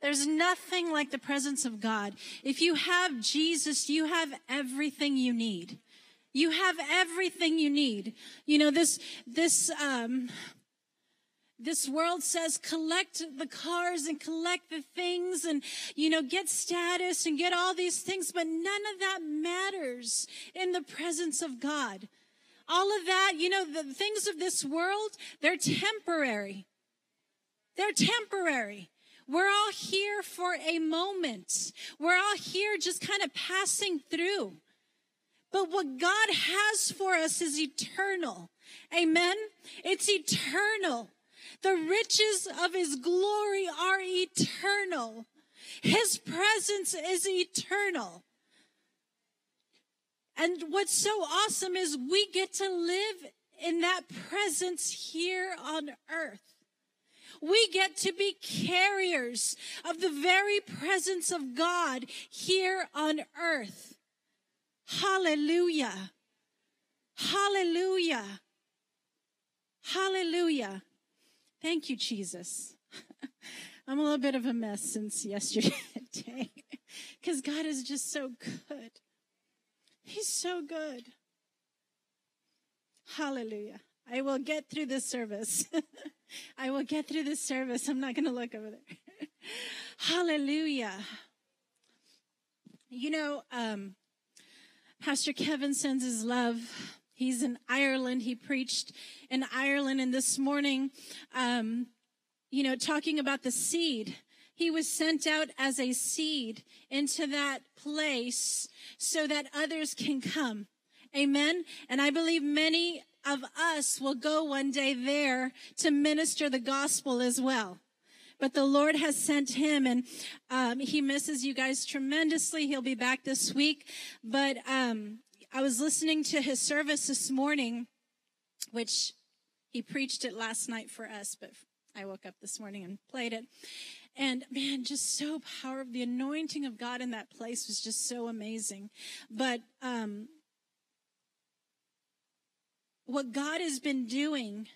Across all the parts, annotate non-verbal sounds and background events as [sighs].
There's nothing like the presence of God. If you have Jesus, you have everything you need. You have everything you need. You know, this, this, um, this world says collect the cars and collect the things and, you know, get status and get all these things, but none of that matters in the presence of God. All of that, you know, the things of this world, they're temporary. They're temporary. We're all here for a moment. We're all here just kind of passing through. But what God has for us is eternal. Amen. It's eternal. The riches of his glory are eternal. His presence is eternal. And what's so awesome is we get to live in that presence here on earth. We get to be carriers of the very presence of God here on earth. Hallelujah. Hallelujah. Hallelujah. Thank you, Jesus. [laughs] I'm a little bit of a mess since yesterday [laughs] because God is just so good. He's so good. Hallelujah. I will get through this service. [laughs] I will get through this service. I'm not going to look over there. [laughs] Hallelujah. You know, um, Pastor Kevin sends his love. He's in Ireland. He preached in Ireland. And this morning, um, you know, talking about the seed, he was sent out as a seed into that place so that others can come. Amen. And I believe many of us will go one day there to minister the gospel as well. But the Lord has sent him and um, he misses you guys tremendously. He'll be back this week. But um, I was listening to his service this morning, which he preached it last night for us, but I woke up this morning and played it. And man, just so powerful. The anointing of God in that place was just so amazing. But um, what God has been doing,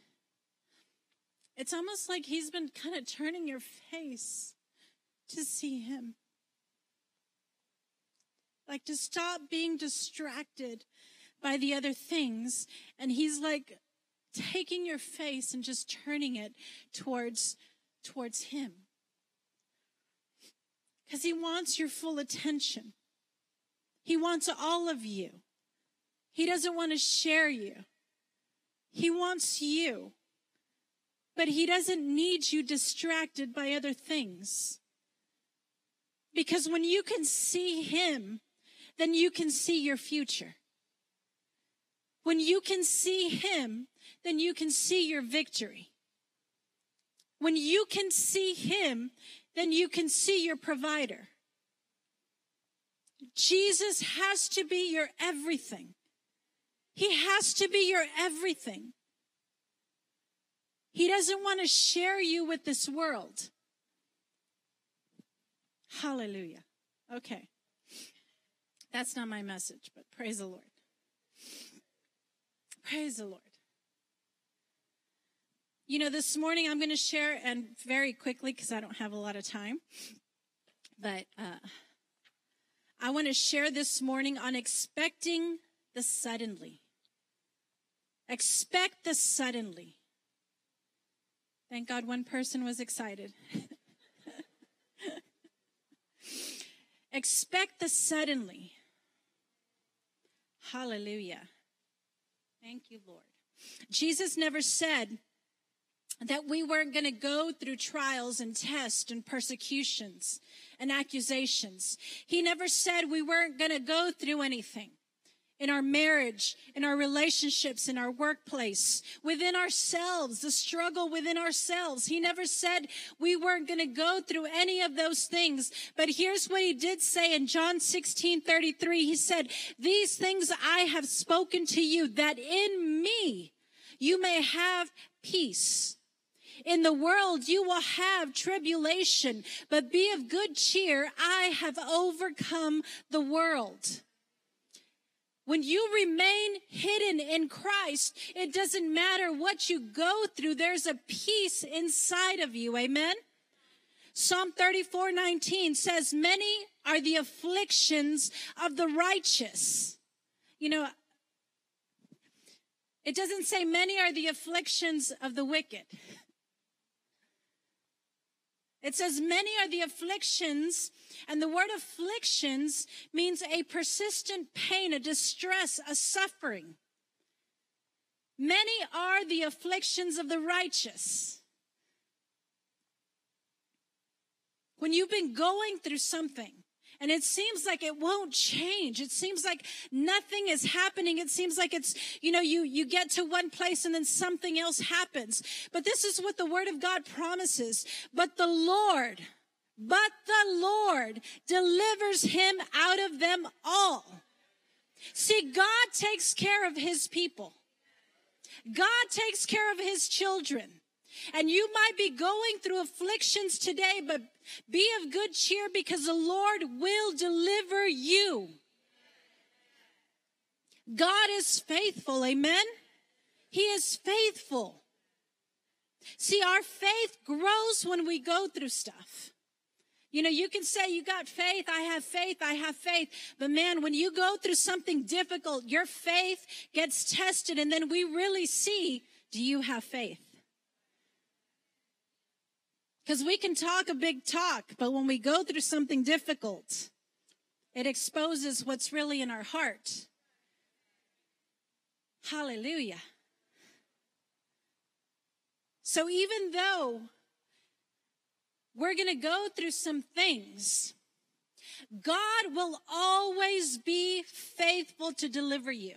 it's almost like He's been kind of turning your face to see Him. Like to stop being distracted by the other things. And He's like taking your face and just turning it towards, towards Him. Because He wants your full attention. He wants all of you. He doesn't want to share you. He wants you. But he doesn't need you distracted by other things. Because when you can see him, then you can see your future. When you can see him, then you can see your victory. When you can see him, then you can see your provider. Jesus has to be your everything. He has to be your everything. He doesn't want to share you with this world. Hallelujah. Okay. That's not my message, but praise the Lord. Praise the Lord. You know, this morning I'm going to share, and very quickly because I don't have a lot of time, but uh, I want to share this morning on expecting the suddenly. Expect the suddenly. Thank God one person was excited. [laughs] Expect the suddenly. Hallelujah. Thank you, Lord. Jesus never said that we weren't going to go through trials and tests and persecutions and accusations. He never said we weren't going to go through anything in our marriage, in our relationships, in our workplace, within ourselves, the struggle within ourselves. He never said we weren't going to go through any of those things. But here's what he did say in John 16, 33. He said, these things I have spoken to you that in me you may have peace. In the world you will have tribulation, but be of good cheer. I have overcome the world. When you remain hidden in Christ, it doesn't matter what you go through. There's a peace inside of you. Amen. Psalm 34 19 says, Many are the afflictions of the righteous. You know, it doesn't say many are the afflictions of the wicked. It says many are the afflictions, and the word afflictions means a persistent pain, a distress, a suffering. Many are the afflictions of the righteous. When you've been going through something, and it seems like it won't change. It seems like nothing is happening. It seems like it's, you know, you, you get to one place and then something else happens. But this is what the word of God promises. But the Lord, but the Lord delivers him out of them all. See, God takes care of his people. God takes care of his children. And you might be going through afflictions today, but be of good cheer because the Lord will deliver you. God is faithful. Amen. He is faithful. See, our faith grows when we go through stuff. You know, you can say you got faith. I have faith. I have faith. But man, when you go through something difficult, your faith gets tested and then we really see, do you have faith? Because we can talk a big talk, but when we go through something difficult, it exposes what's really in our heart. Hallelujah. So even though we're going to go through some things, God will always be faithful to deliver you.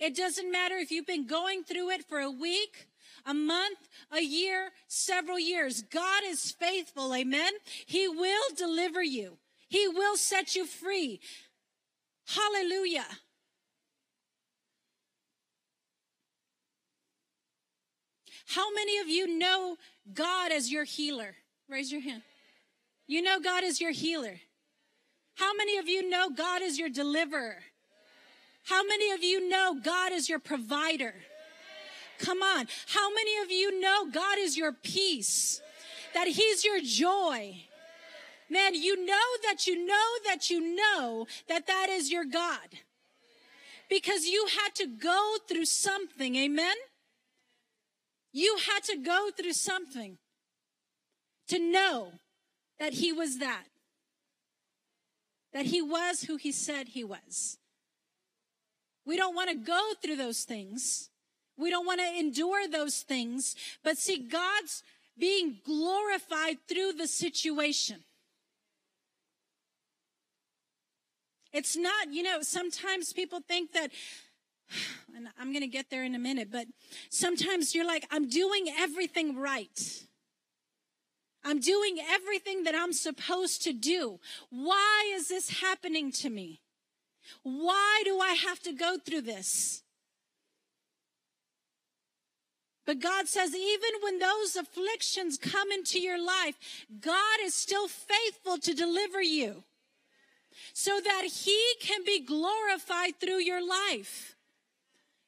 It doesn't matter if you've been going through it for a week, a month, a year, several years. God is faithful. Amen. He will deliver you. He will set you free. Hallelujah. How many of you know God as your healer? Raise your hand. You know God is your healer. How many of you know God is your deliverer? How many of you know God is your provider? Come on. How many of you know God is your peace? That He's your joy? Man, you know that you know that you know that that is your God. Because you had to go through something. Amen? You had to go through something to know that He was that. That He was who He said He was. We don't want to go through those things we don't want to endure those things, but see, God's being glorified through the situation. It's not, you know, sometimes people think that, [sighs] and I'm going to get there in a minute, but sometimes you're like, I'm doing everything right. I'm doing everything that I'm supposed to do. Why is this happening to me? Why do I have to go through this? But God says, even when those afflictions come into your life, God is still faithful to deliver you so that he can be glorified through your life.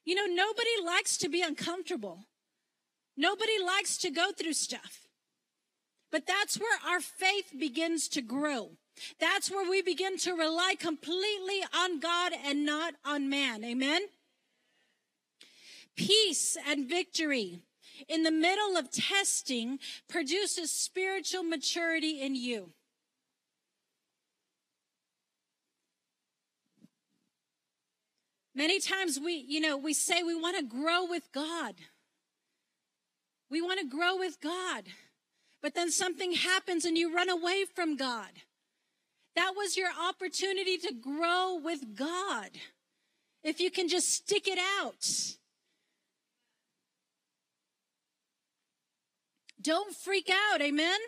You know, nobody likes to be uncomfortable. Nobody likes to go through stuff. But that's where our faith begins to grow. That's where we begin to rely completely on God and not on man. Amen peace and victory in the middle of testing produces spiritual maturity in you. Many times we, you know, we say we want to grow with God. We want to grow with God. But then something happens and you run away from God. That was your opportunity to grow with God. If you can just stick it out. Don't freak out. Amen.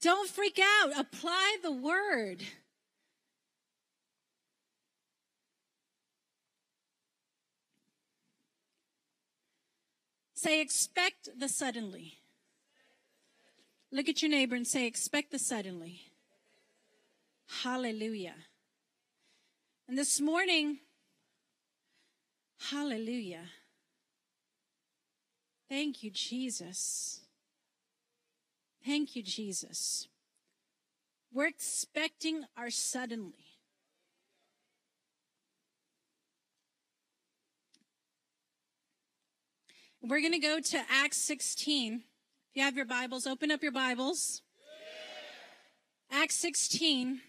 Don't freak out. Apply the word. Say, expect the suddenly. Look at your neighbor and say, expect the suddenly. Hallelujah. And this morning, hallelujah. Thank you, Jesus. Thank you, Jesus. We're expecting our suddenly. We're going to go to Acts 16. If you have your Bibles, open up your Bibles. Acts 16.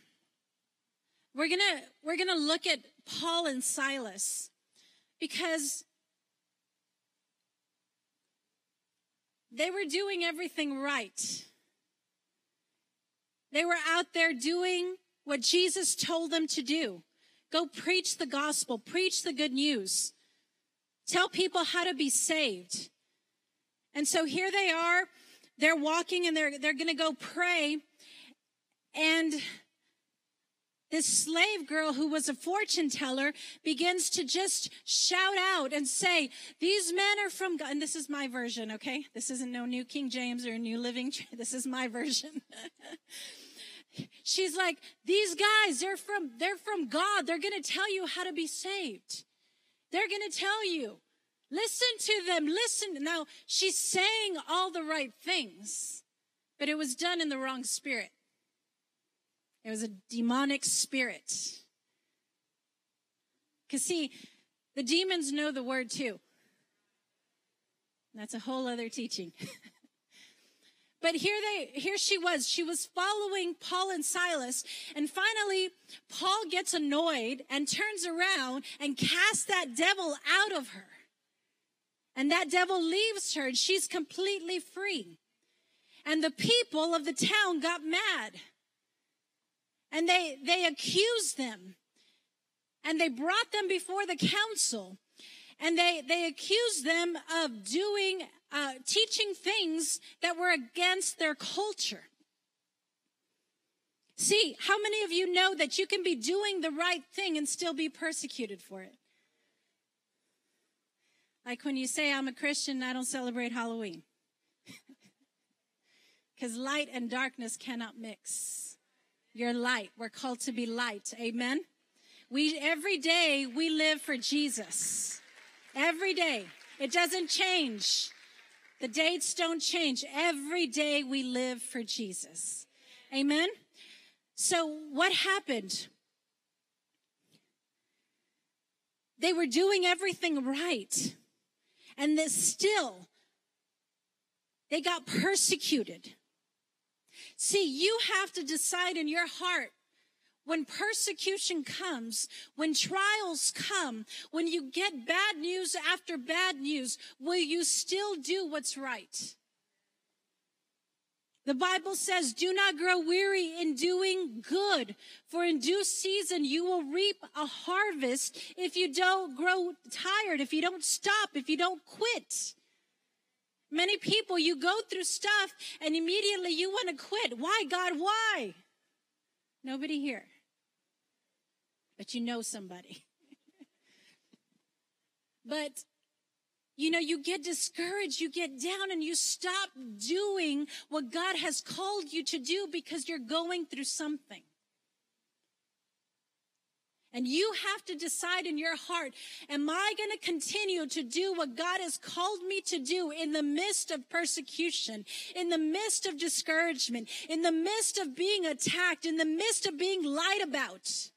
We're going to we're going to look at Paul and Silas because they were doing everything right. They were out there doing what Jesus told them to do. Go preach the gospel, preach the good news. Tell people how to be saved. And so here they are. They're walking and they're, they're going to go pray. And this slave girl who was a fortune teller begins to just shout out and say, these men are from God. And this is my version, okay? This isn't no New King James or New Living. [laughs] This is my version. [laughs] She's like, these guys, they're from, they're from God. They're going to tell you how to be saved. They're going to tell you. Listen to them. Listen. Now, she's saying all the right things, but it was done in the wrong spirit. It was a demonic spirit. Because, see, the demons know the word too. That's a whole other teaching. [laughs] But here they, here she was. She was following Paul and Silas. And finally, Paul gets annoyed and turns around and casts that devil out of her. And that devil leaves her and she's completely free. And the people of the town got mad. And they, they accused them. And they brought them before the council. And they, they accused them of doing uh, teaching things that were against their culture. See, how many of you know that you can be doing the right thing and still be persecuted for it? Like when you say, I'm a Christian, I don't celebrate Halloween. [laughs] Because light and darkness cannot mix. You're light. We're called to be light. Amen. We, every day we live for Jesus. Every day. It doesn't change. The dates don't change. Every day we live for Jesus. Amen. So what happened? They were doing everything right. And that still, they got persecuted. See, you have to decide in your heart when persecution comes, when trials come, when you get bad news after bad news, will you still do what's right? The Bible says, do not grow weary in doing good, for in due season you will reap a harvest if you don't grow tired, if you don't stop, if you don't quit. Many people, you go through stuff and immediately you want to quit. Why, God? Why? Nobody here. But you know somebody. [laughs] but you know, you get discouraged, you get down, and you stop doing what God has called you to do because you're going through something. And you have to decide in your heart, am I going to continue to do what God has called me to do in the midst of persecution, in the midst of discouragement, in the midst of being attacked, in the midst of being lied about?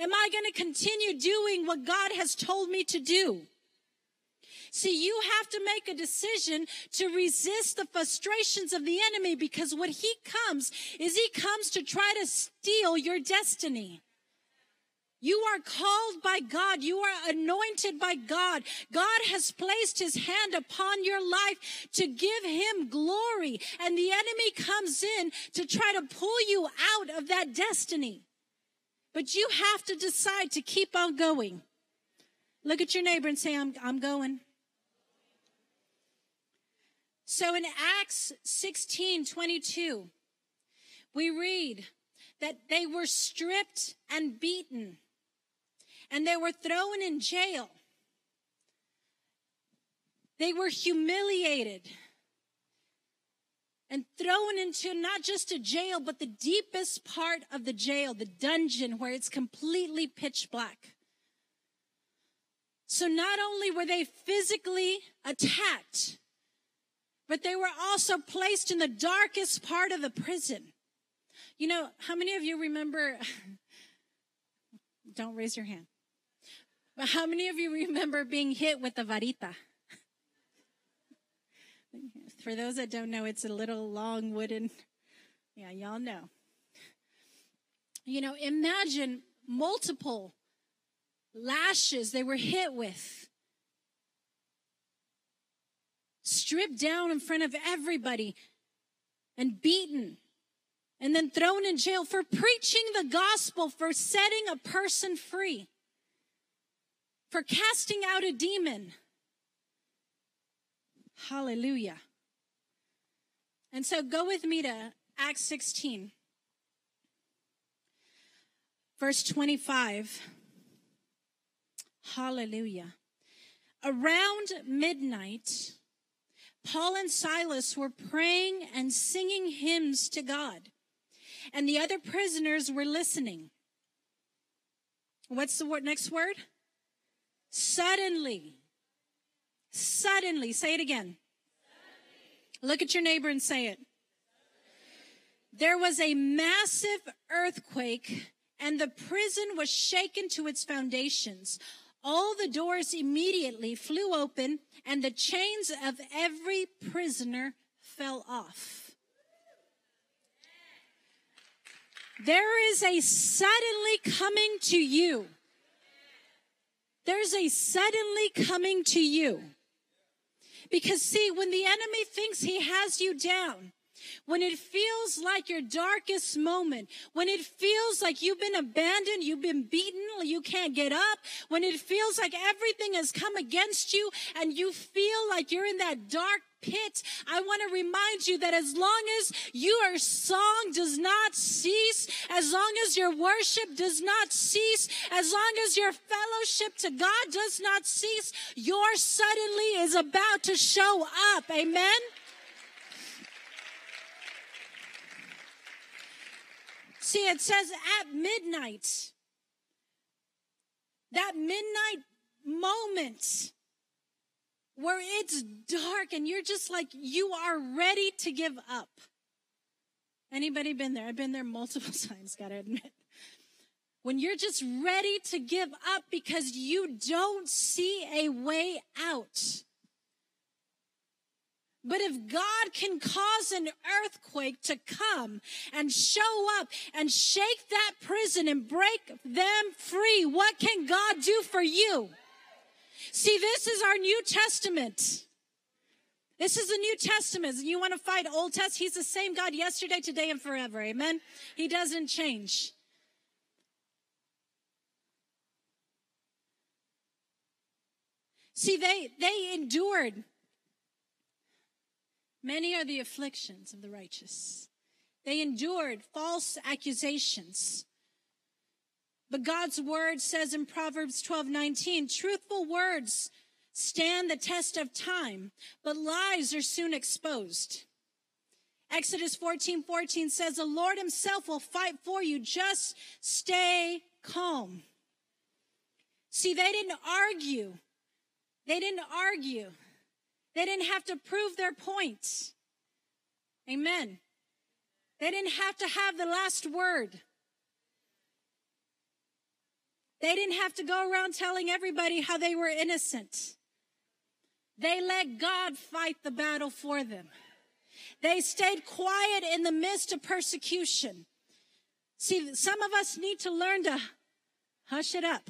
Am I going to continue doing what God has told me to do? See, you have to make a decision to resist the frustrations of the enemy because what he comes is he comes to try to steal your destiny. You are called by God. You are anointed by God. God has placed his hand upon your life to give him glory. And the enemy comes in to try to pull you out of that destiny. But you have to decide to keep on going. Look at your neighbor and say, I'm, I'm going. So in Acts 16 22, we read that they were stripped and beaten and they were thrown in jail. They were humiliated and thrown into not just a jail, but the deepest part of the jail, the dungeon where it's completely pitch black. So not only were they physically attacked, but they were also placed in the darkest part of the prison. You know, how many of you remember? [laughs] Don't raise your hand. But how many of you remember being hit with a varita? [laughs] For those that don't know, it's a little long wooden, yeah, y'all know. You know, imagine multiple lashes they were hit with, stripped down in front of everybody, and beaten, and then thrown in jail for preaching the gospel, for setting a person free, for casting out a demon. Hallelujah. And so go with me to Acts 16, verse 25. Hallelujah. Around midnight, Paul and Silas were praying and singing hymns to God, and the other prisoners were listening. What's the word, next word? Suddenly. Suddenly. Say it again. Look at your neighbor and say it. There was a massive earthquake and the prison was shaken to its foundations. All the doors immediately flew open and the chains of every prisoner fell off. There is a suddenly coming to you. There's a suddenly coming to you. Because see, when the enemy thinks he has you down, when it feels like your darkest moment, when it feels like you've been abandoned, you've been beaten, you can't get up, when it feels like everything has come against you and you feel like you're in that dark pit, I want to remind you that as long as your song does not cease, as long as your worship does not cease, as long as your fellowship to God does not cease, your suddenly is about to show up. Amen. See, it says at midnight, that midnight moment where it's dark and you're just like, you are ready to give up. Anybody been there? I've been there multiple [laughs] times, gotta admit. When you're just ready to give up because you don't see a way out. But if God can cause an earthquake to come and show up and shake that prison and break them free, what can God do for you? See, this is our New Testament. This is the New Testament. You want to fight Old Testament? He's the same God yesterday, today, and forever. Amen. He doesn't change. See, they, they endured. Many are the afflictions of the righteous. They endured false accusations. But God's word says in Proverbs 12, 19, truthful words stand the test of time, but lies are soon exposed. Exodus 14, 14 says, the Lord himself will fight for you. Just stay calm. See, they didn't argue. They didn't argue. They didn't have to prove their point. Amen. They didn't have to have the last word. They didn't have to go around telling everybody how they were innocent. They let God fight the battle for them. They stayed quiet in the midst of persecution. See, some of us need to learn to hush it up.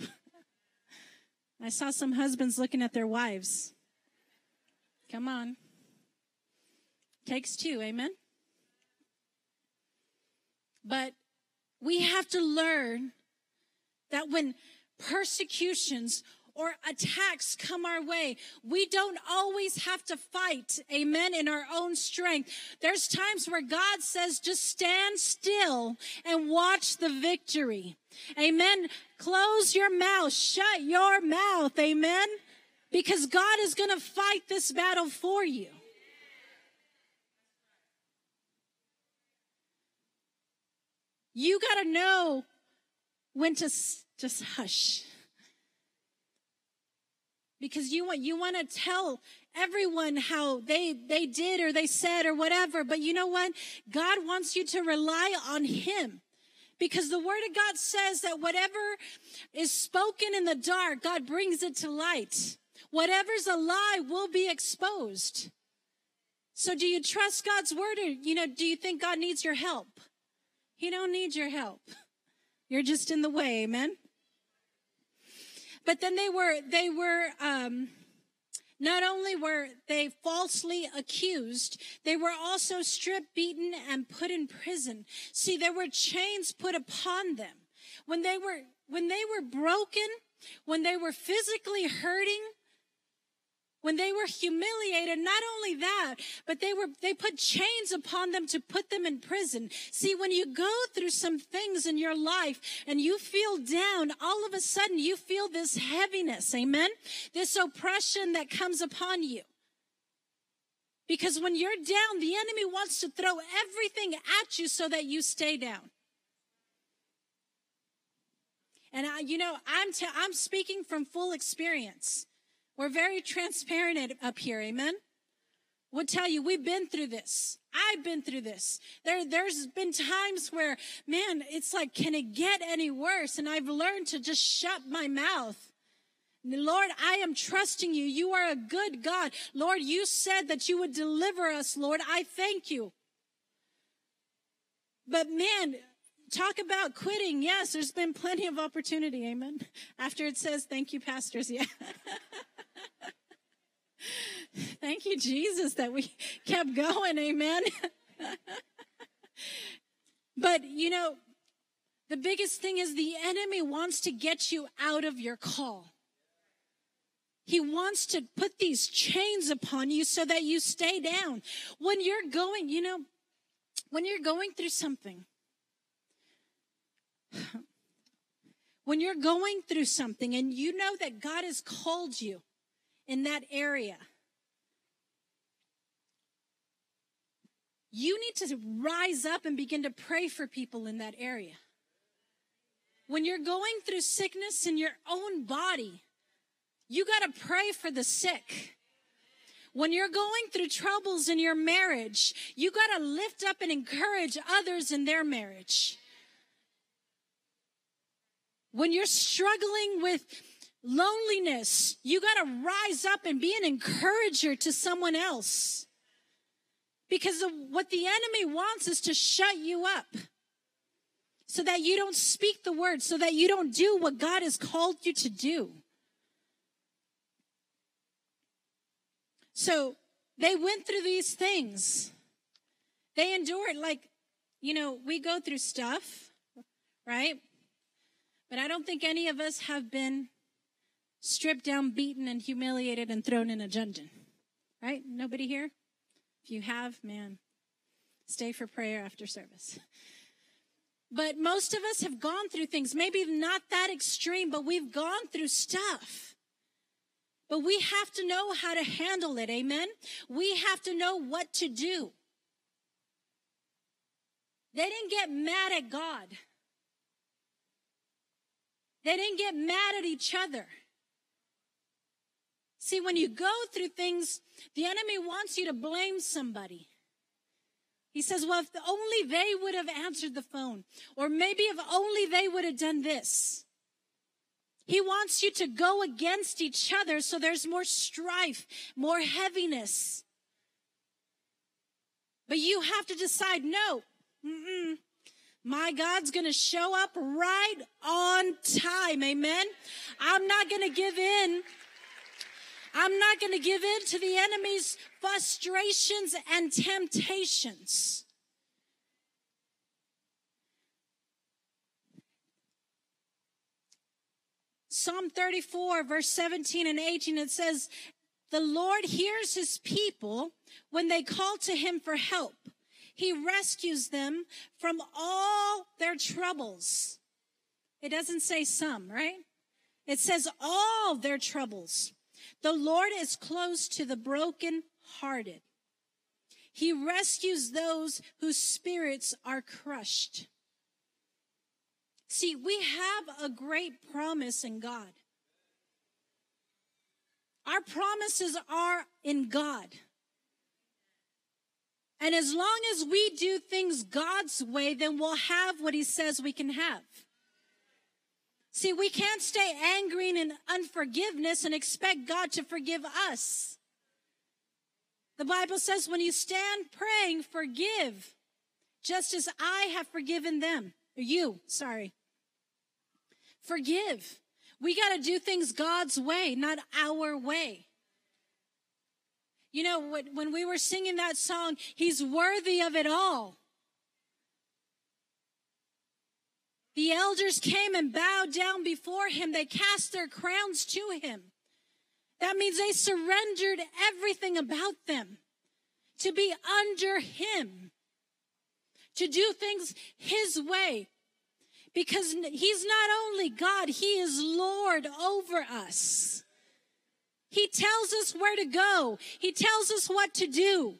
I saw some husbands looking at their wives. Come on. Takes two, amen? But we have to learn that when persecutions or attacks come our way, we don't always have to fight, amen, in our own strength. There's times where God says, just stand still and watch the victory. Amen. Close your mouth, shut your mouth, amen, because God is going to fight this battle for you. You got to know when to just hush. Because you want, you want to tell everyone how they, they did or they said or whatever. But you know what? God wants you to rely on Him. Because the word of God says that whatever is spoken in the dark, God brings it to light. Whatever's a lie will be exposed. So do you trust God's word or, you know, do you think God needs your help? He don't need your help. You're just in the way. Amen. But then they were, they were, um, not only were they falsely accused, they were also stripped, beaten, and put in prison. See, there were chains put upon them. When they were, when they were broken, when they were physically hurting, when they were humiliated, not only that, but they were, they put chains upon them to put them in prison. See, when you go through some things in your life and you feel down, all of a sudden you feel this heaviness. Amen. This oppression that comes upon you. Because when you're down, the enemy wants to throw everything at you so that you stay down. And I, you know, I'm, t- I'm speaking from full experience. We're very transparent up here. Amen. We'll tell you, we've been through this. I've been through this. There, there's been times where, man, it's like, can it get any worse? And I've learned to just shut my mouth. Lord, I am trusting you. You are a good God. Lord, you said that you would deliver us, Lord. I thank you. But man, talk about quitting. Yes, there's been plenty of opportunity. Amen. [laughs] After it says, thank you, pastors. [laughs] Yeah. Thank you, Jesus, that we kept going. Amen. but, you know, the biggest thing is the enemy wants to get you out of your call. He wants to put these chains upon you so that you stay down. When you're going, you know, when you're going through something, [sighs] when you're going through something and you know that God has called you in that area, you need to rise up and begin to pray for people in that area. When you're going through sickness in your own body, you got to pray for the sick. When you're going through troubles in your marriage, you got to lift up and encourage others in their marriage. When you're struggling with loneliness, you got to rise up and be an encourager to someone else. Because what the enemy wants is to shut you up so that you don't speak the word, so that you don't do what God has called you to do. So they went through these things. They endured, like, you know, we go through stuff, right? But I don't think any of us have been stripped down, beaten, and humiliated and thrown in a dungeon, right? Nobody here? If you have, man, stay for prayer after service. But most of us have gone through things, maybe not that extreme, but we've gone through stuff. But we have to know how to handle it. Amen. We have to know what to do. They didn't get mad at God. They didn't get mad at each other. See, when you go through things, the enemy wants you to blame somebody. He says, well, if only they would have answered the phone, or maybe if only they would have done this. He wants you to go against each other so there's more strife, more heaviness. But you have to decide, no, my God's going to show up right on time. Amen. I'm not going to give in I'm not going to give in to the enemy's frustrations and temptations. Psalm 34, verse 17 and 18, it says, The Lord hears his people when they call to him for help. He rescues them from all their troubles. It doesn't say some, right? It says all their troubles. The Lord is close to the broken-hearted. He rescues those whose spirits are crushed. See, we have a great promise in God. Our promises are in God. And as long as we do things God's way, then we'll have what he says we can have. See, we can't stay angry and unforgiveness and expect God to forgive us. The Bible says when you stand praying, forgive, just as I have forgiven them. You, sorry. Forgive. We got to do things God's way, not our way. You know, when we were singing that song, He's worthy of it all. The elders came and bowed down before him. They cast their crowns to him. That means they surrendered everything about them to be under him, to do things his way. Because he's not only God, he is Lord over us. He tells us where to go. He tells us what to do.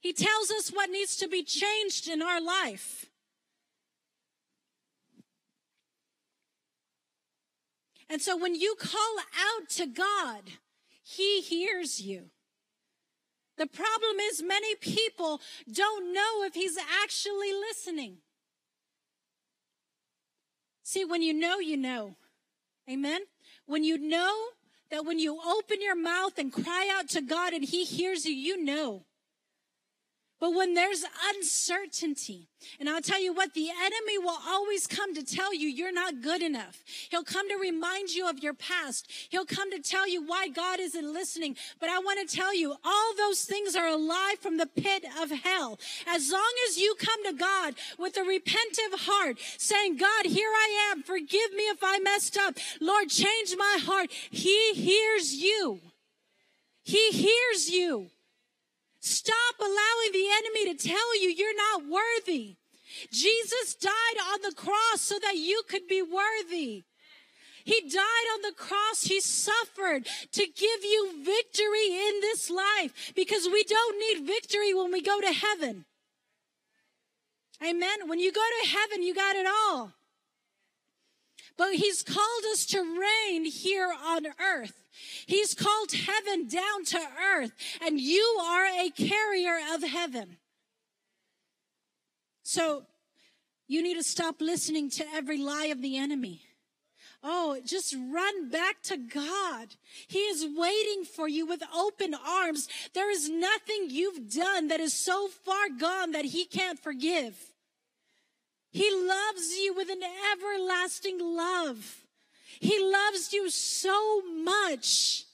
He tells us what needs to be changed in our life. And so when you call out to God, He hears you. The problem is many people don't know if He's actually listening. See, when you know, you know. Amen? When you know that when you open your mouth and cry out to God and He hears you, you know. But when there's uncertainty, and I'll tell you what, the enemy will always come to tell you you're not good enough. He'll come to remind you of your past. He'll come to tell you why God isn't listening. But I want to tell you, all those things are alive from the pit of hell. As long as you come to God with a repentive heart, saying, God, here I am. Forgive me if I messed up. Lord, change my heart. He hears you. He hears you. Stop allowing the enemy to tell you you're not worthy. Jesus died on the cross so that you could be worthy. He died on the cross. He suffered to give you victory in this life because we don't need victory when we go to heaven. Amen. When you go to heaven, you got it all. But he's called us to reign here on earth. He's called heaven down to earth, and you are a carrier of heaven. So you need to stop listening to every lie of the enemy. Oh, just run back to God. He is waiting for you with open arms. There is nothing you've done that is so far gone that He can't forgive. He loves you with an everlasting love. He loves you so much.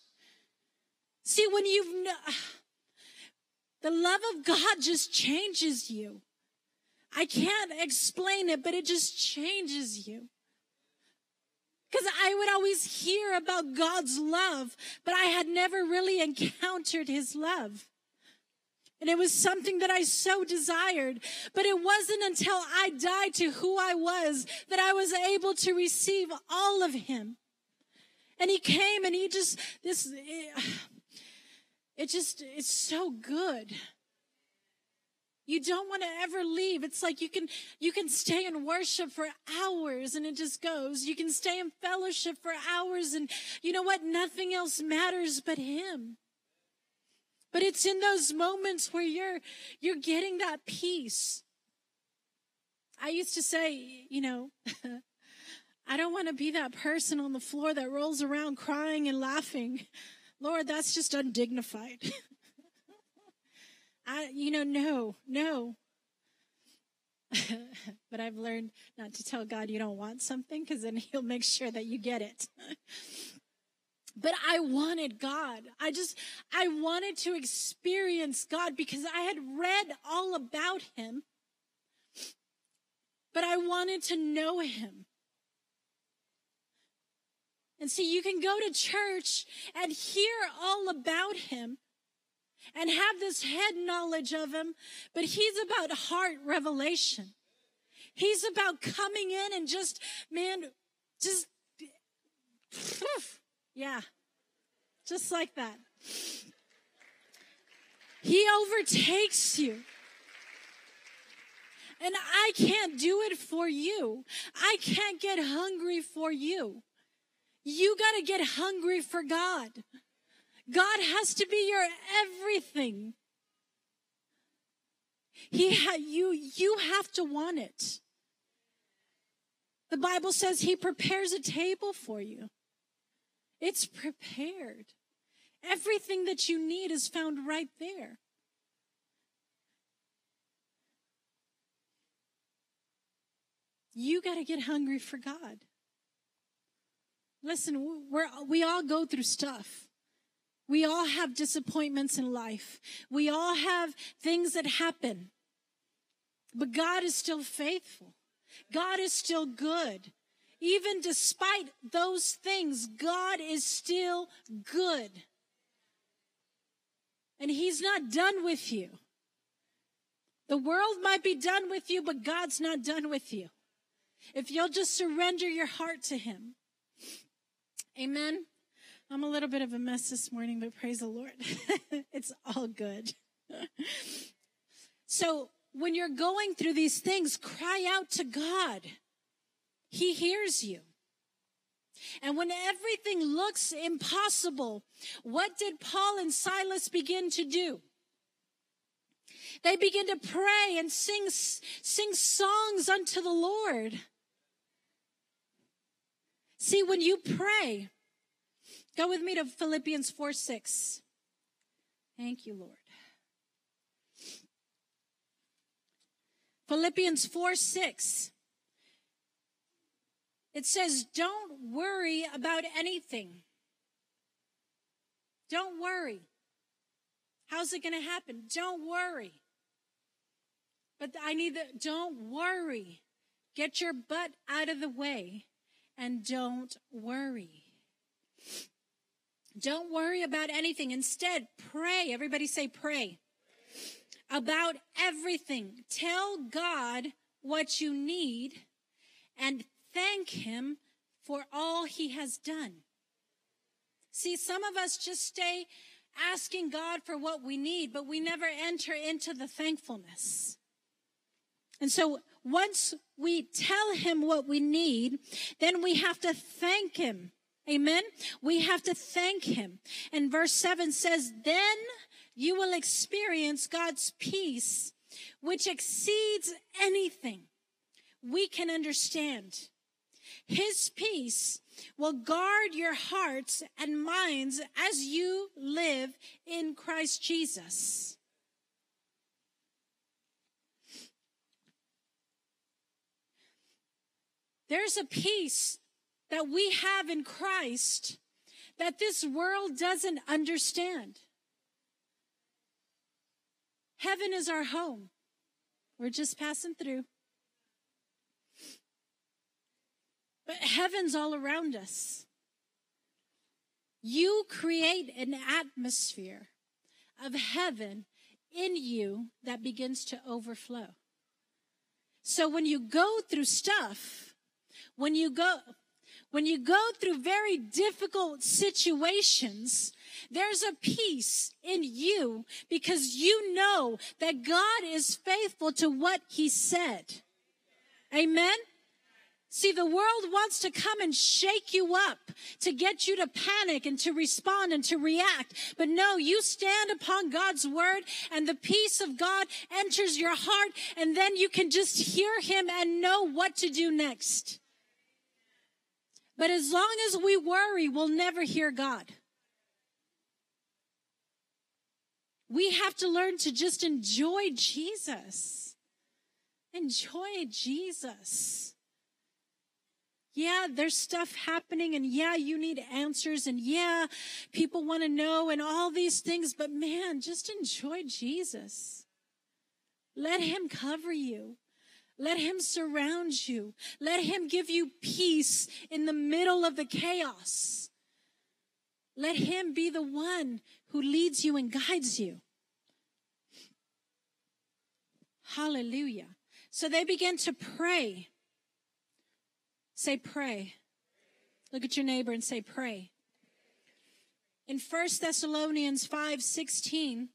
See, when you've, [sighs] the love of God just changes you. I can't explain it, but it just changes you. Because I would always hear about God's love, but I had never really [laughs] encountered his love. And it was something that I so desired. But it wasn't until I died to who I was that I was able to receive all of him. And he came and he just, this, it, it just, it's so good. You don't want to ever leave. It's like you can, you can stay in worship for hours and it just goes. You can stay in fellowship for hours and you know what? Nothing else matters but him. But it's in those moments where you're, you're getting that peace. I used to say, you know, [laughs] I don't want to be that person on the floor that rolls around crying and laughing. Lord, that's just undignified. [laughs] I, you know, no, no. [laughs] but I've learned not to tell God you don't want something because then he'll make sure that you get it. But I wanted God. I just, I wanted to experience God because I had read all about him, but I wanted to know him. And see, you can go to church and hear all about him and have this head knowledge of him, but he's about heart revelation. He's about coming in and just, man, just, yeah, just like that. He overtakes you. And I can't do it for you. I can't get hungry for you. You got to get hungry for God. God has to be your everything. He ha- you you have to want it. The Bible says he prepares a table for you. It's prepared. Everything that you need is found right there. You got to get hungry for God. Listen, we're, we all go through stuff. We all have disappointments in life. We all have things that happen. But God is still faithful. God is still good. Even despite those things, God is still good. And He's not done with you. The world might be done with you, but God's not done with you. If you'll just surrender your heart to Him. Amen. I'm a little bit of a mess this morning, but praise the Lord. [laughs] it's all good. [laughs] so when you're going through these things, cry out to God. He hears you. And when everything looks impossible, what did Paul and Silas begin to do? They begin to pray and sing, sing songs unto the Lord. See, when you pray, Go with me to Philippians 4 6. Thank you, Lord. Philippians 4 6. It says, Don't worry about anything. Don't worry. How's it going to happen? Don't worry. But I need the, don't worry. Get your butt out of the way and don't worry. Don't worry about anything. Instead, pray. Everybody say pray. About everything. Tell God what you need and thank Him for all He has done. See, some of us just stay asking God for what we need, but we never enter into the thankfulness. And so once we tell Him what we need, then we have to thank Him Amen. We have to thank him. And verse seven says, then you will experience God's peace, which exceeds anything we can understand. His peace will guard your hearts and minds as you live in Christ Jesus. There's a peace that we have in Christ that this world doesn't understand. Heaven is our home. We're just passing through. But heaven's all around us. You create an atmosphere of heaven in you that begins to overflow. So when you go through stuff, when you go, when you go through very difficult situations, there's a peace in you because you know that God is faithful to what he said. Amen. See, the world wants to come and shake you up to get you to panic and to respond and to react. But no, you stand upon God's word and the peace of God enters your heart and then you can just hear him and know what to do next. But as long as we worry, we'll never hear God. We have to learn to just enjoy Jesus. Enjoy Jesus. Yeah, there's stuff happening, and yeah, you need answers, and yeah, people want to know, and all these things, but man, just enjoy Jesus. Let Him cover you. Let him surround you. Let him give you peace in the middle of the chaos. Let him be the one who leads you and guides you. Hallelujah. So they began to pray. Say, pray. Look at your neighbor and say, pray. In 1 Thessalonians 5 16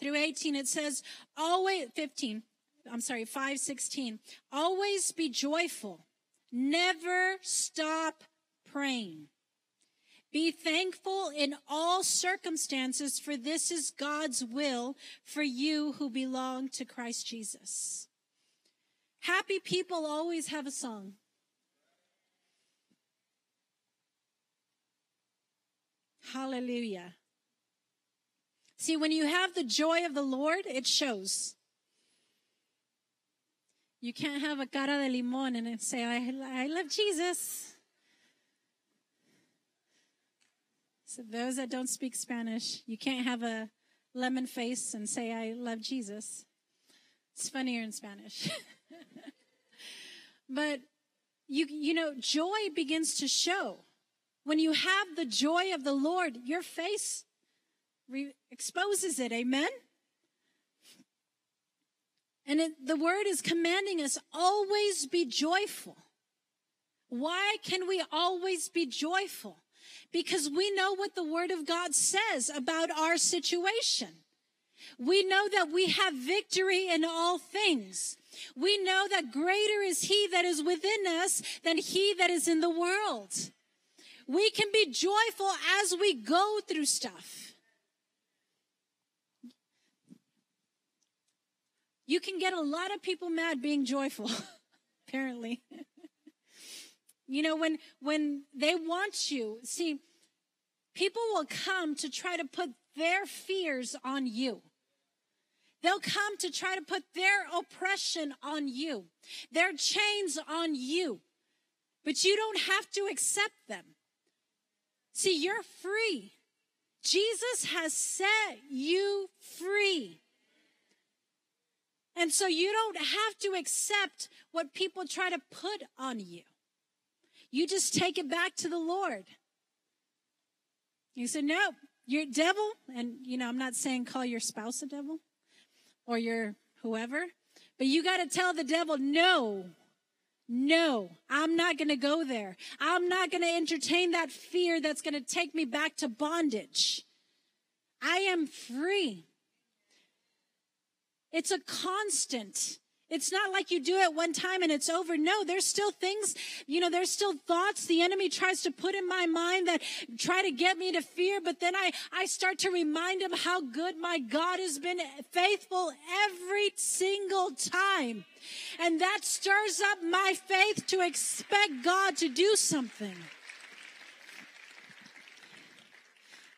through 18, it says, always, 15, I'm sorry, 516. Always be joyful. Never stop praying. Be thankful in all circumstances, for this is God's will for you who belong to Christ Jesus. Happy people always have a song. Hallelujah. See, when you have the joy of the Lord, it shows. You can't have a cara de limón and say, I, I love Jesus. So those that don't speak Spanish, you can't have a lemon face and say, I love Jesus. It's funnier in Spanish. [laughs] but you, you know, joy begins to show. When you have the joy of the Lord, your face re- exposes it. Amen? And it, the word is commanding us always be joyful. Why can we always be joyful? Because we know what the word of God says about our situation. We know that we have victory in all things. We know that greater is he that is within us than he that is in the world. We can be joyful as we go through stuff. You can get a lot of people mad being joyful, [laughs] apparently. you know, when, when they want you, see, people will come to try to put their fears on you. They'll come to try to put their oppression on you, their chains on you. But you don't have to accept them. See, you're free. Jesus has set you free. And so you don't have to accept what people try to put on you. You just take it back to the Lord. You say, no, you're devil. And, you know, I'm not saying call your spouse a devil or your whoever, but you got to tell the devil, no, no, I'm not going to go there. I'm not going to entertain that fear that's going to take me back to bondage. I am free. It's a constant. It's not like you do it one time and it's over. No, there's still things, you know, there's still thoughts the enemy tries to put in my mind that try to get me to fear. But then I, I start to remind him how good my God has been faithful every single time. And that stirs up my faith to expect God to do something.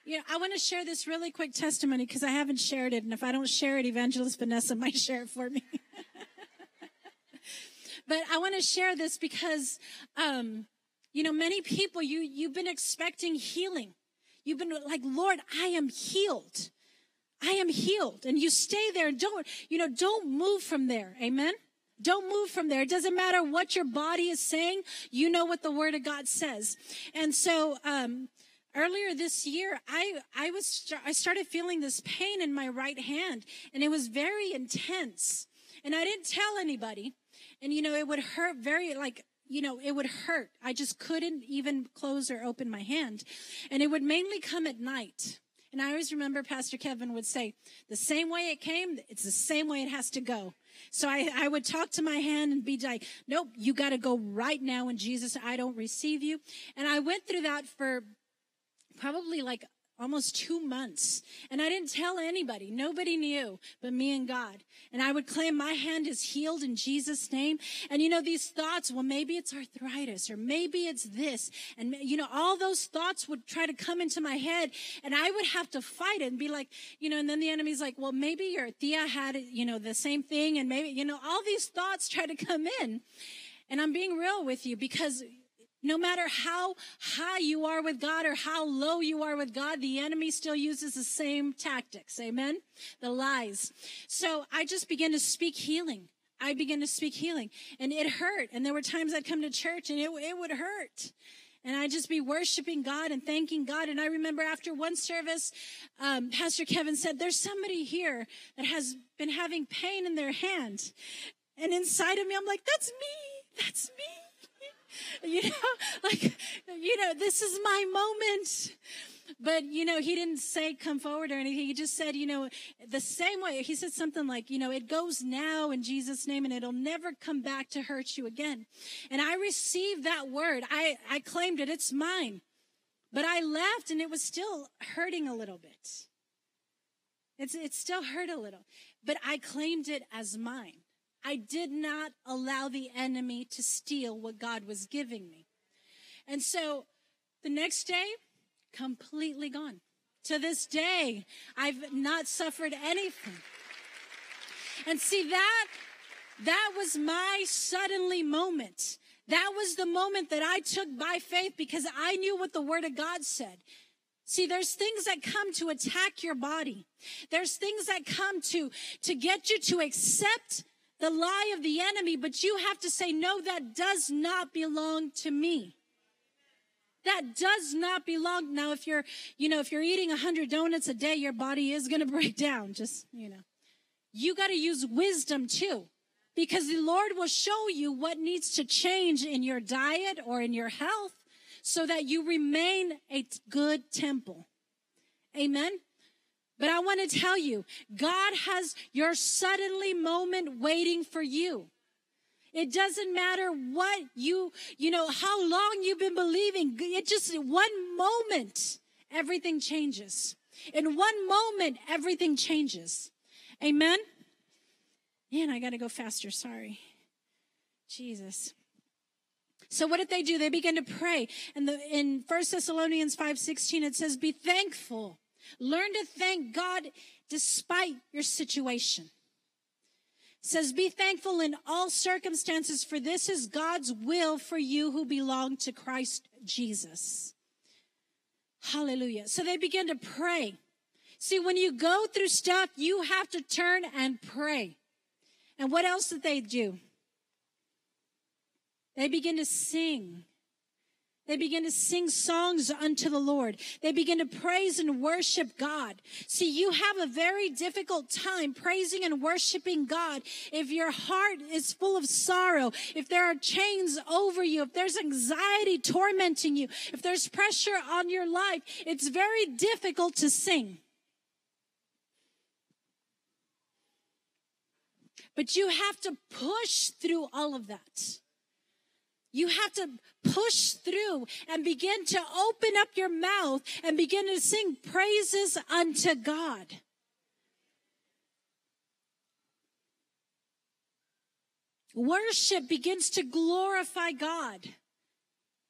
You know, I want to share this really quick testimony because I haven't shared it. And if I don't share it, Evangelist Vanessa [laughs] might share it for me. [laughs] but I want to share this because, um, you know, many people, you, you've been expecting healing. You've been like, Lord, I am healed. I am healed. And you stay there and don't, you know, don't move from there. Amen. Don't move from there. It doesn't matter what your body is saying. You know what the word of God says. And so, um, earlier this year i i was i started feeling this pain in my right hand and it was very intense and i didn't tell anybody and you know it would hurt very like you know it would hurt i just couldn't even close or open my hand and it would mainly come at night and i always remember pastor kevin would say the same way it came it's the same way it has to go so I, I would talk to my hand and be like, nope, you got to go right now And Jesus. I don't receive you. And I went through that for probably like almost two months. And I didn't tell anybody. Nobody knew but me and God. And I would claim my hand is healed in Jesus' name. And you know, these thoughts, well, maybe it's arthritis or maybe it's this. And you know, all those thoughts would try to come into my head and I would have to fight it and be like, you know, and then the enemy's like, well, maybe your tía had, you know, the same thing. And maybe, you know, all these thoughts try to come in. And I'm being real with you because no matter how high you are with God or how low you are with God, the enemy still uses the same tactics. Amen? The lies. So I just began to speak healing. I began to speak healing and it hurt. And there were times I'd come to church and it, it would hurt. And I'd just be worshiping God and thanking God. And I remember after one service, um, Pastor Kevin said, there's somebody here that has been having pain in their hand. And inside of me, I'm like, that's me. That's me. [laughs] you know, like, you know, this is my moment. But, you know, he didn't say come forward or anything. He just said, you know, the same way. He said something like, you know, it goes now in Jesus' name and it'll never come back to hurt you again. And I received that word. I, I claimed it. It's mine. But I left and it was still hurting a little bit. It's, it still hurt a little, but I claimed it as mine. I did not allow the enemy to steal what God was giving me. And so the next day, completely gone. To this day, I've not suffered anything. And see that, that was my suddenly moment. That was the moment that I took by faith because I knew what the word of God said. See, there's things that come to attack your body. There's things that come to, to get you to accept the lie of the enemy, but you have to say, no, that does not belong to me. That does not belong. Now, if you're, you know, if you're eating a hundred donuts a day, your body is going [laughs] to break down. Just, you know, you got to use wisdom too, because the Lord will show you what needs to change in your diet or in your health so that you remain a good temple. Amen. Want to tell you, God has your suddenly moment waiting for you. It doesn't matter what you, you know, how long you've been believing. It just, one moment, everything changes. In one moment, everything changes. Amen? Man, I got to go faster. Sorry. Jesus. So what did they do? They began to pray. And the, in 1 Thessalonians 5:16 it says, "Be thankful. Learn to thank God despite your situation." It says, "Be thankful in all circumstances, for this is God's will for you who belong to Christ Jesus." Hallelujah. So they begin to pray. See, when you go through stuff, you have to turn and pray. And what else did they do? They begin to sing. They begin to sing songs unto the Lord. They begin to praise and worship God. See, you have a very difficult time praising and worshiping God if your heart is full of sorrow, if there are chains over you, if there's anxiety tormenting you, if there's pressure on your life. It's very difficult to sing. But you have to push through all of that. You have to push through and begin to open up your mouth and begin to sing praises unto God. Worship begins to glorify God.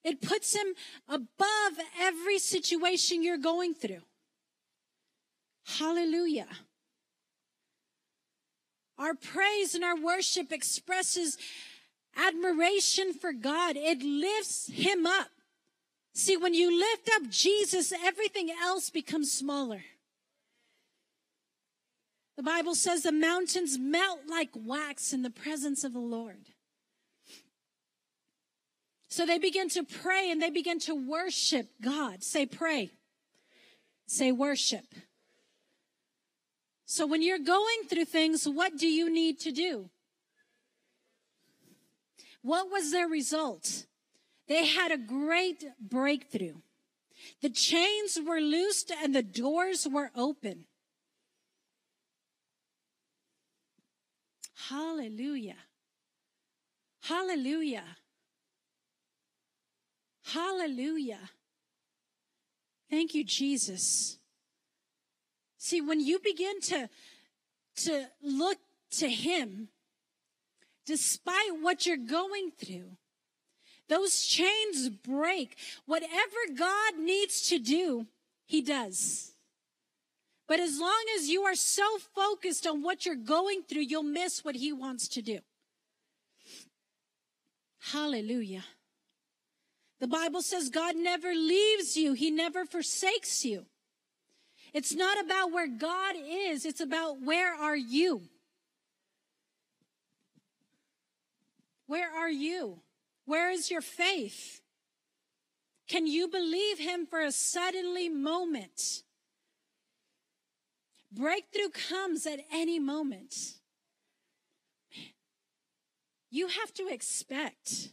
It puts him above every situation you're going through. Hallelujah. Our praise and our worship expresses admiration for God. It lifts him up. See, when you lift up Jesus, everything else becomes smaller. The Bible says the mountains melt like wax in the presence of the Lord. So they begin to pray and they begin to worship God. Say pray. Say worship. So when you're going through things, what do you need to do? What was their result? They had a great breakthrough. The chains were loosed and the doors were open. Hallelujah. Hallelujah. Hallelujah. Thank you, Jesus. See, when you begin to, to look to Him, despite what you're going through. Those chains break. Whatever God needs to do, He does. But as long as you are so focused on what you're going through, you'll miss what He wants to do. Hallelujah. The Bible says God never leaves you. He never forsakes you. It's not about where God is. It's about where are you? Where are you? Where is your faith? Can you believe him for a suddenly moment? Breakthrough comes at any moment. You have to expect.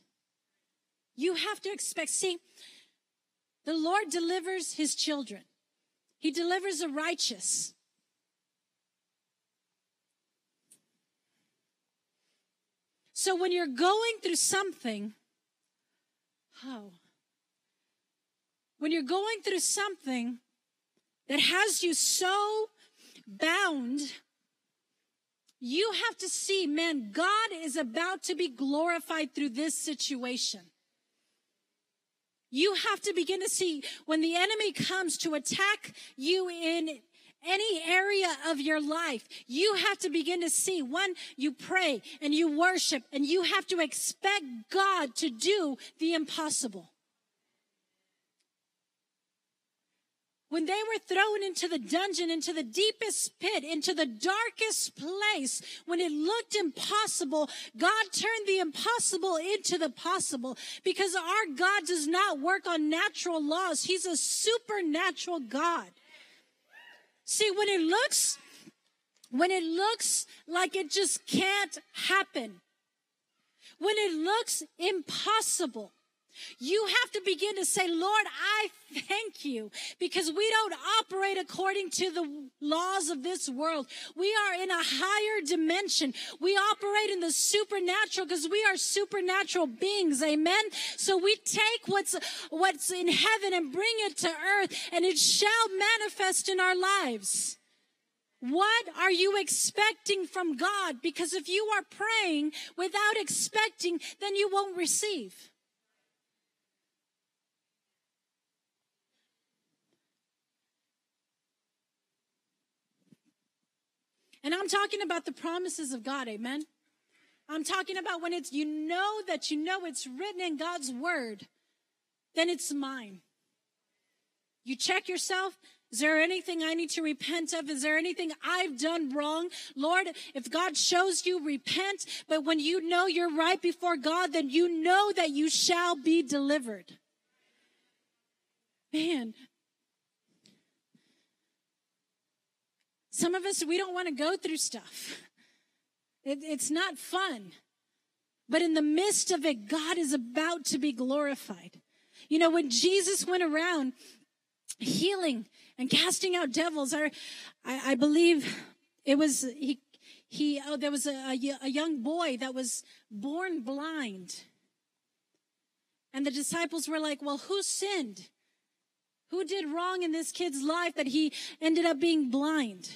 You have to expect. See, the Lord delivers his children. He delivers the righteous. So when you're going through something, oh, when you're going through something that has you so bound, you have to see, man, God is about to be glorified through this situation. You have to begin to see when the enemy comes to attack you in any area of your life, you have to begin to see one, you pray and you worship and you have to expect God to do the impossible. when they were thrown into the dungeon, into the deepest pit, into the darkest place, when it looked impossible, God turned the impossible into the possible because our God does not work on natural laws. He's a supernatural God. See, when it looks, when it looks like it just can't happen, when it looks impossible, you have to begin to say, Lord, I thank you because we don't operate according to the laws of this world. We are in a higher dimension. We operate in the supernatural because we are supernatural beings. Amen. So we take what's, what's in heaven and bring it to earth and it shall manifest in our lives. What are you expecting from God? Because if you are praying without expecting, then you won't receive. And I'm talking about the promises of God. Amen. I'm talking about when it's, you know that you know it's written in God's word, then it's mine. You check yourself. Is there anything I need to repent of? Is there anything I've done wrong? Lord, if God shows you, repent. But when you know you're right before God, then you know that you shall be delivered. Man, Some of us, we don't want to go through stuff. It, it's not fun. But in the midst of it, God is about to be glorified. You know, when Jesus went around healing and casting out devils, I, I, I believe it was, he, he, oh, there was a, a, a young boy that was born blind. And the disciples were like, well, who sinned? Who did wrong in this kid's life that he ended up being blind?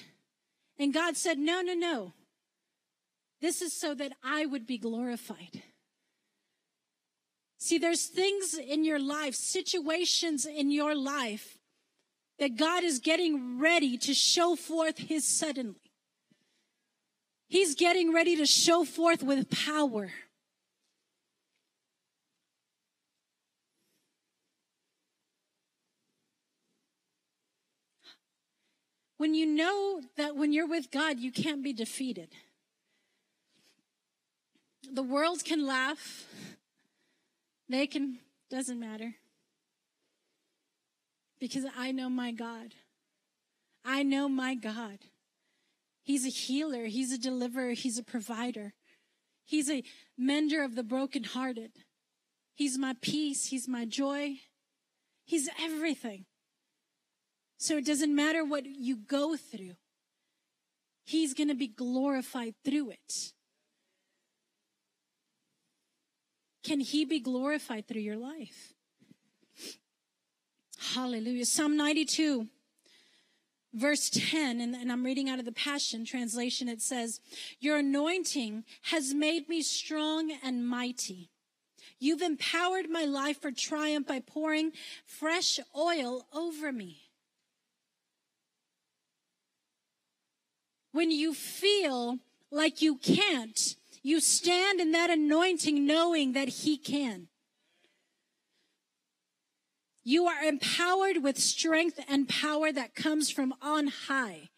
And God said, No, no, no. This is so that I would be glorified. See, there's things in your life, situations in your life that God is getting ready to show forth his suddenly. He's getting ready to show forth with power. When you know that when you're with God, you can't be defeated. The world can laugh. They can, doesn't matter. Because I know my God. I know my God. He's a healer. He's a deliverer. He's a provider. He's a mender of the brokenhearted. He's my peace. He's my joy. He's everything. So it doesn't matter what you go through. He's going to be glorified through it. Can he be glorified through your life? Hallelujah. Psalm 92, verse 10, and, and, I'm reading out of the Passion Translation. It says, Your anointing has made me strong and mighty. You've empowered my life for triumph by pouring fresh oil over me. When you feel like you can't, you stand in that anointing knowing that He can. You are empowered with strength and power that comes from on high.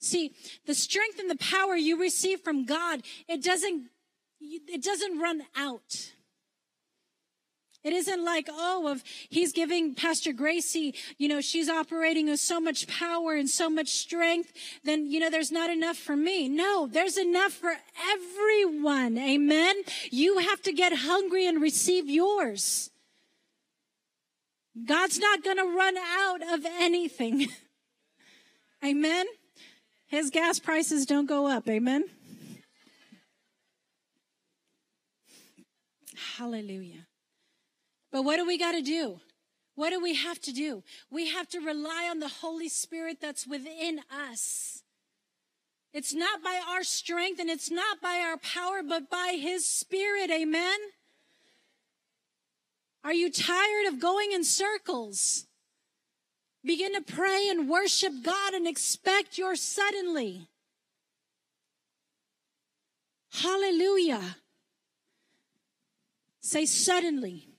See, the strength and the power you receive from God, it doesn't, it doesn't run out. It isn't like, oh, if he's giving Pastor Gracie, you know, she's operating with so much power and so much strength, then, you know, there's not enough for me. No, there's enough for everyone. Amen. You have to get hungry and receive yours. God's not going to run out of anything. [laughs] Amen. His gas prices don't go up. Amen. Hallelujah. But what do we got to do? What do we have to do? We have to rely on the Holy Spirit that's within us. It's not by our strength and it's not by our power, but by His Spirit. Amen. Are you tired of going in circles? Begin to pray and worship God and expect your suddenly. Hallelujah. Say suddenly.